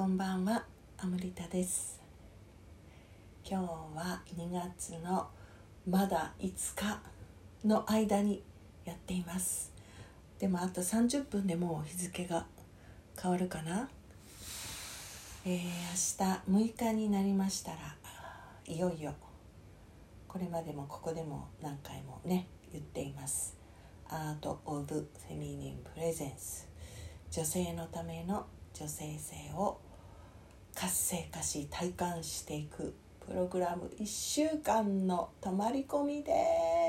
こんばんはアムリタです。今日は2月のまだ5日の間にやっています。でもあと30分でもう日付が変わるかな。えー、明日6日になりましたらいよいよこれまでもここでも何回もね言っています。アート・オブ・フェミニン・プレゼンス。女性のための女性性を活性化し体感していくプログラム1週間の泊まり込みで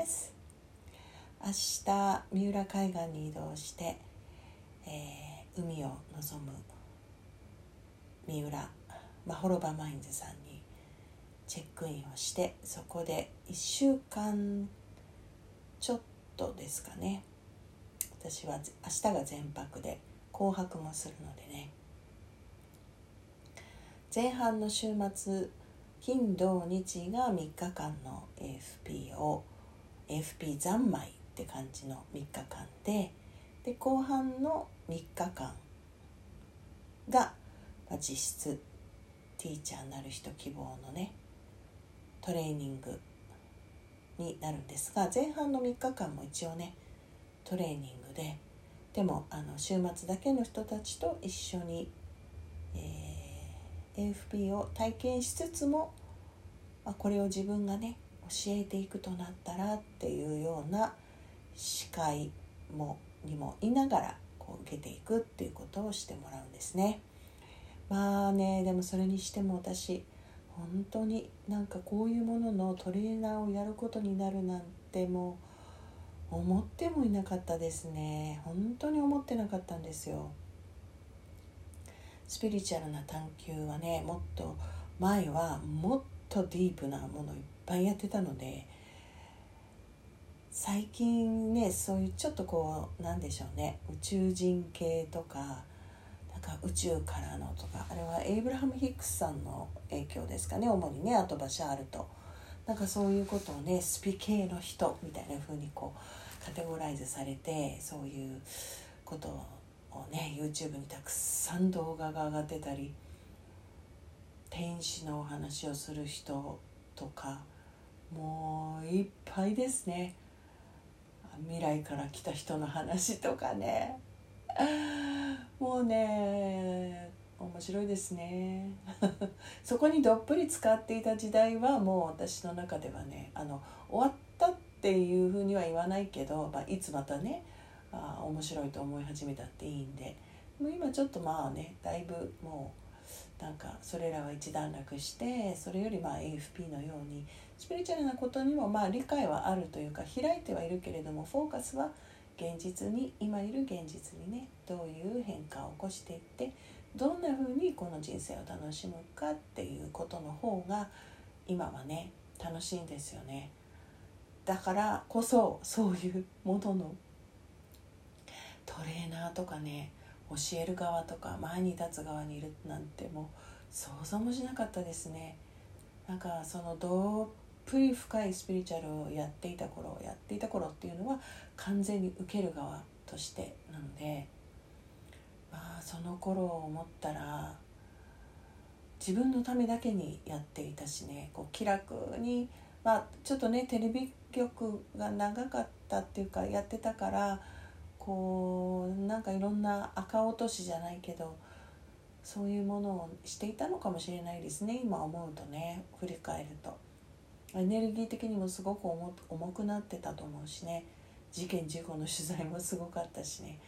す。明日三浦海岸に移動して、えー、海を望む三浦まほろばマインズさんにチェックインをしてそこで1週間ちょっとですかね。私は明日が全泊で紅白もするのでね。前半の週末金土日が3日間の AFP を AFP 三昧って感じの3日間でで後半の3日間が、まあ、実質ティーチャーなる人希望のねトレーニングになるんですが前半の3日間も一応ねトレーニングででもあの週末だけの人たちと一緒に、えー AFP を体験しつつも、ま、これを自分がね教えていくとなったらっていうような司会もにもいながらこう受けていくっていうことをしてもらうんですね。まあねでもそれにしても私本当になんかこういうもののトレーナーをやることになるなんてもう思ってもいなかったですね本当に思ってなかったんですよ。スピリチュアルな探求はねもっと前はもっとディープなものいっぱいやってたので最近ねそういうちょっとこうなんでしょうね宇宙人系とかなんか宇宙からのとかあれはエイブラハム・ヒックスさんの影響ですかね主にねあとバシャールと。なんかそういうことをねスピ系の人みたいな風にこうカテゴライズされてそういうことをね YouTube にたくさん動画が上がってたり天使のお話をする人とかもういっぱいですね。未来から来た人の話とかね。もうね面白いですね。そこにどっぷり使っていた時代はもう私の中ではねあの終わったっていうふうには言わないけど、まあ、いつまたねあ面白いと思い始めたっていいんで。もう今ちょっとまあねだいぶもうなんかそれらは一段落してそれよりまあ AFP のようにスピリチュアルなことにもまあ理解はあるというか開いてはいるけれどもフォーカスは現実に今いる現実にねどういう変化を起こしていってどんな風にこの人生を楽しむかっていうことの方が今はね楽しいんですよね。だからこそそういうもののトレーナーとかね教える側とか前に立つ側にいるなんてもう想像もしなかったですね。なんかそのどっぷり深いスピリチュアルをやっていた頃やっていた頃っていうのは完全に受ける側としてなのでまあその頃を思ったら自分のためだけにやっていたしねこう気楽にまあちょっとねテレビ局が長かったっていうかやってたからこうなんかいろんな赤落としじゃないけどそういうものをしていたのかもしれないですね今思うとね振り返ると。エネルギー的にもすごく重くなってたと思うしね事件事故の取材もすごかったしね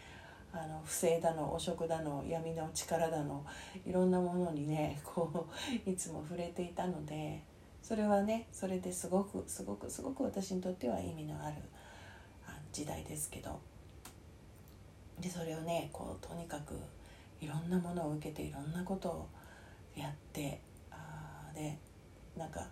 あの不正だの汚職だの闇の力だのいろんなものにねこういつも触れていたのでそれはねそれですごくすごくすごく私にとっては意味のある時代ですけど。でそれをねこうとにかくいろんなものを受けていろんなことをやってあでなんか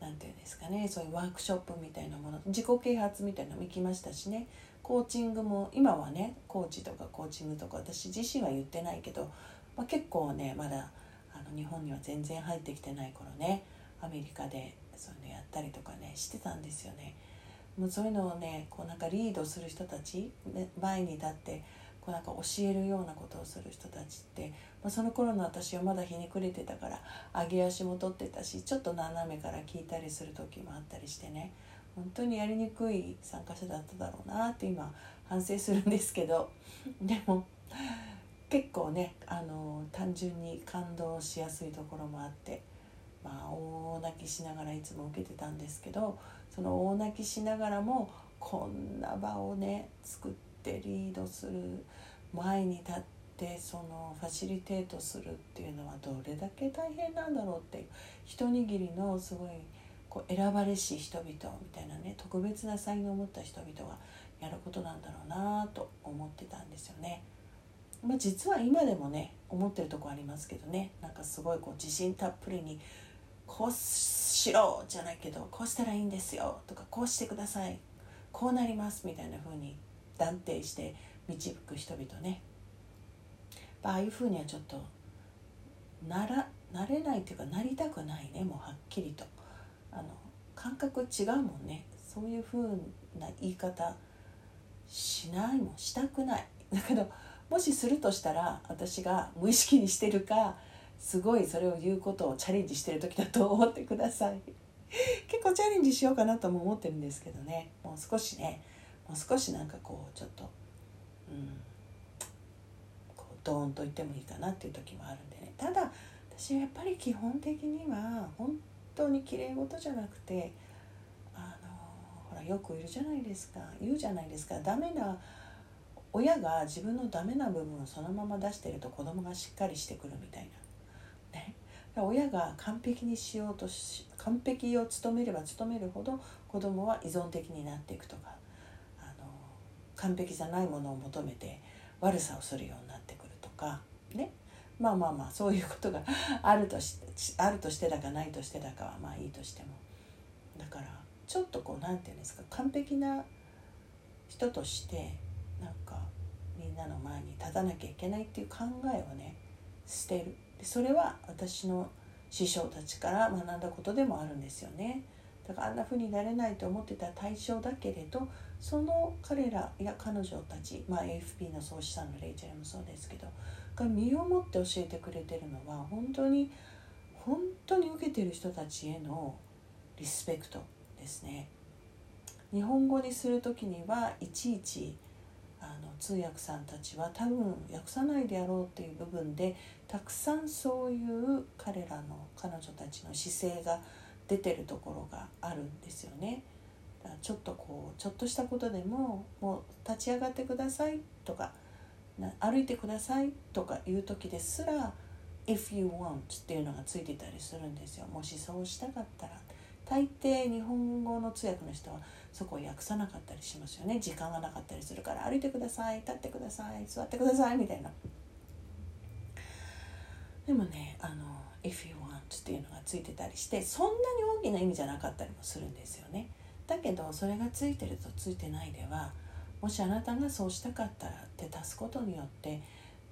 なんていうんですかねそういうワークショップみたいなもの自己啓発みたいなのも行きましたしねコーチングも今はねコーチとかコーチングとか私自身は言ってないけど、まあ、結構ねまだあの日本には全然入ってきてない頃ねアメリカでそういうのやったりとかねしてたんですよね。もうそういうのをねこうなんかリードする人たち前に立ってこうなんか教えるようなことをする人たちって、まあ、その頃の私はまだひねくれてたから上げ足も取ってたしちょっと斜めから聞いたりする時もあったりしてね本当にやりにくい参加者だっただろうなって今反省するんですけど でも結構ねあの単純に感動しやすいところもあってまあ大泣きしながらいつも受けてたんですけどその大泣きしながらもこんな場をね作ってリードする前に立ってそのファシリテートするっていうのはどれだけ大変なんだろうっていう一握りのすごいこう選ばれし人々みたいなね特別な才能を持った人々がやることなんだろうなと思ってたんですよね。まあ、実は今でもね思ってるとこありますけどねなんかすごいこう自信たっぷりにこうしろじゃないけどこうしたらいいんですよとかこうしてください。こうなりますみたいな風に断定して導く人々ね。ああいう風にはちょっとならなれないというかなりたくないねもうはっきりと。あの感覚違うもんね。そういう風な言い方しないもん。したくない。だけどもしするとしたら私が無意識にしてるかすごいそれを言うことをチャレンジしてる時だと思ってください。結構チャレンジしようかなとも思ってるんですけどね。もう少しね。もう少しなんかこうちょっとうん。こうドーンと言ってもいいかなっていう時もあるんでね。ただ私やっぱり基本的には本当に綺麗事じゃなくてあのほらよくいるじゃないですか。言うじゃないですか。ダメな親が自分のダメな部分をそのまま出してると子供がしっかりしてくるみたいな。親が完璧にしようとし完璧を務めれば務めるほど子供は依存的になっていくとかあの完璧じゃないものを求めて悪さをするようになってくるとかね。まあまあまあそういうことがあるとしあるとしてだかないとしてだかはまあいいとしても。だからちょっとこう何て言うんですか完璧な人としてなんかみんなの前に立たなきゃいけないっていう考えをね捨てる。それは私の師匠たちから学んだことでもあるんですよねだからあんな風になれないと思ってた対象だけれどその彼らや彼女たち、まあ、AFP の創始者のレイチェルもそうですけどが身をもって教えてくれてるのは本当に本当に受けてる人たちへのリスペクトですね。日本語にする時にはいちいちあの通訳さんたちは多分訳さないであろうっていう部分でたくさんそういう彼らの彼女たちの姿勢が出てるところがあるんですよね。ちょっとこうちょっとしたことでももう立ち上がってくださいとか歩いてくださいとかいう時ですら「if you want」っていうのがついてたりするんですよ。もしそうしたかったら大抵日本語の通訳の人はそこを訳さなかったりしますよね。時間がなかったりするから歩いてください立ってください座ってくださいみたいな。でもねあの「if you want」っていうのがついてたりしてそんなに大きな意味じゃなかったりもするんですよね。だけどそれがついてるとついてないではもしあなたがそうしたかったらって足すことによって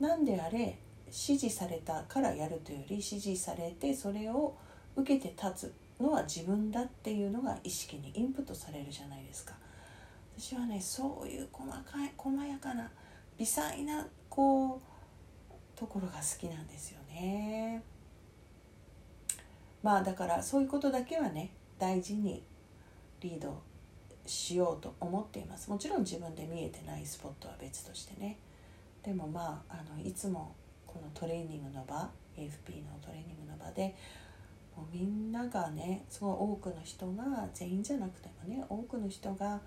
何であれ指示されたからやるというより指示されてそれを受けて立つ。のは自分だっていうのが意識にインプットされるじゃないですか。私はねそういう細かい細やかな微細なこうところが好きなんですよね。まあだからそういうことだけはね大事にリードしようと思っています。もちろん自分で見えてないスポットは別としてね。でもまああのいつもこのトレーニングの場 AFP のトレーニングの場でもうみんながねすごい多くの人が全員じゃなくてもね多くの人が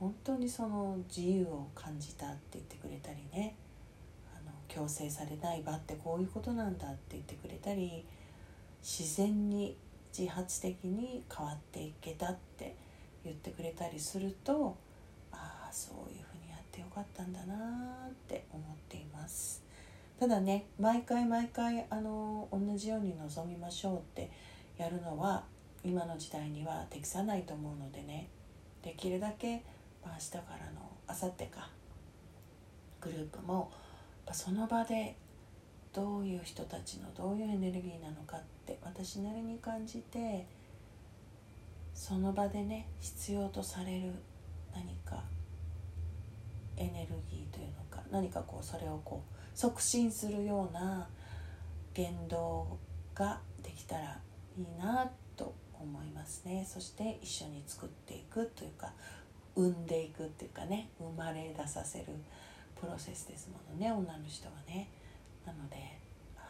本当にその自由を感じたって言ってくれたりねあの強制されない場ってこういうことなんだって言ってくれたり自然に自発的に変わっていけたって言ってくれたりするとああそういうふうにやってよかったんだなって思っています。ただね毎回毎回あの同じように臨みましょうってやるのは今の時代には適さないと思うのでね。できるだけ、まあ、明日からの明後日かグループもその場でどういう人たちのどういうエネルギーなのかって私なりに感じてその場でね必要とされる何かエネルギーというのか何かこうそれをこう促進するような言動ができたらいいなと思いますね。そして一緒に作っていくというか産んでいくっていうかね生まれ出させるプロセスですものね女の人はね。なのであの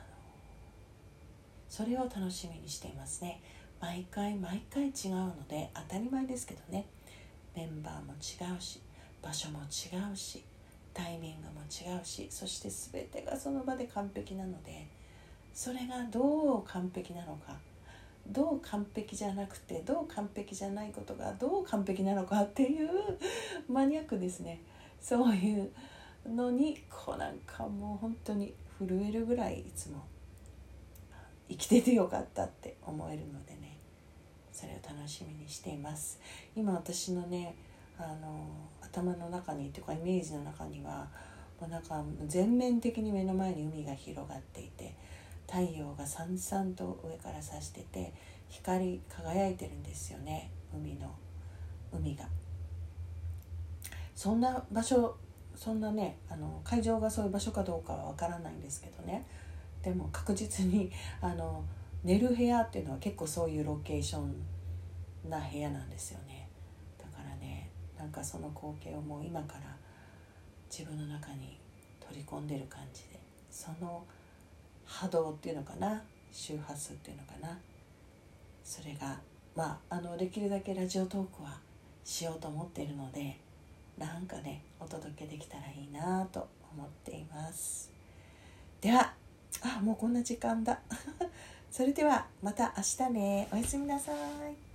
それを楽しみにしていますね。毎回毎回違うので当たり前ですけどね。メンバーも違うし場所も違うしタイミングも違うしそして全てがその場で完璧なのでそれがどう完璧なのかどう完璧じゃなくてどう完璧じゃないことがどう完璧なのかっていうマニアックですね。そういうのにこうなんかもう本当に震えるぐらいいつも生きててよかったって思えるのでねそれを楽しみにしています。今私のねあの頭の中にというかイメージの中にはもうなんか全面的に目の前に海が広がっていて太陽がさんさんと上から差してて光り輝いてるんですよね海の海が。そんな場所そんなねあの会場がそういう場所かどうかはわからないんですけどね。でも確実にあの寝る部屋っていうのは結構そういうロケーションな部屋なんですよね。なんかその光景をもう今から自分の中に取り込んでる感じでその波動っていうのかな？周波数っていうのかな？それがまああのできるだけラジオトークはしようと思っているのでなんかねお届けできたらいいなと思っています。ではあもうこんな時間だ。それではまた明日ね。おやすみなさい。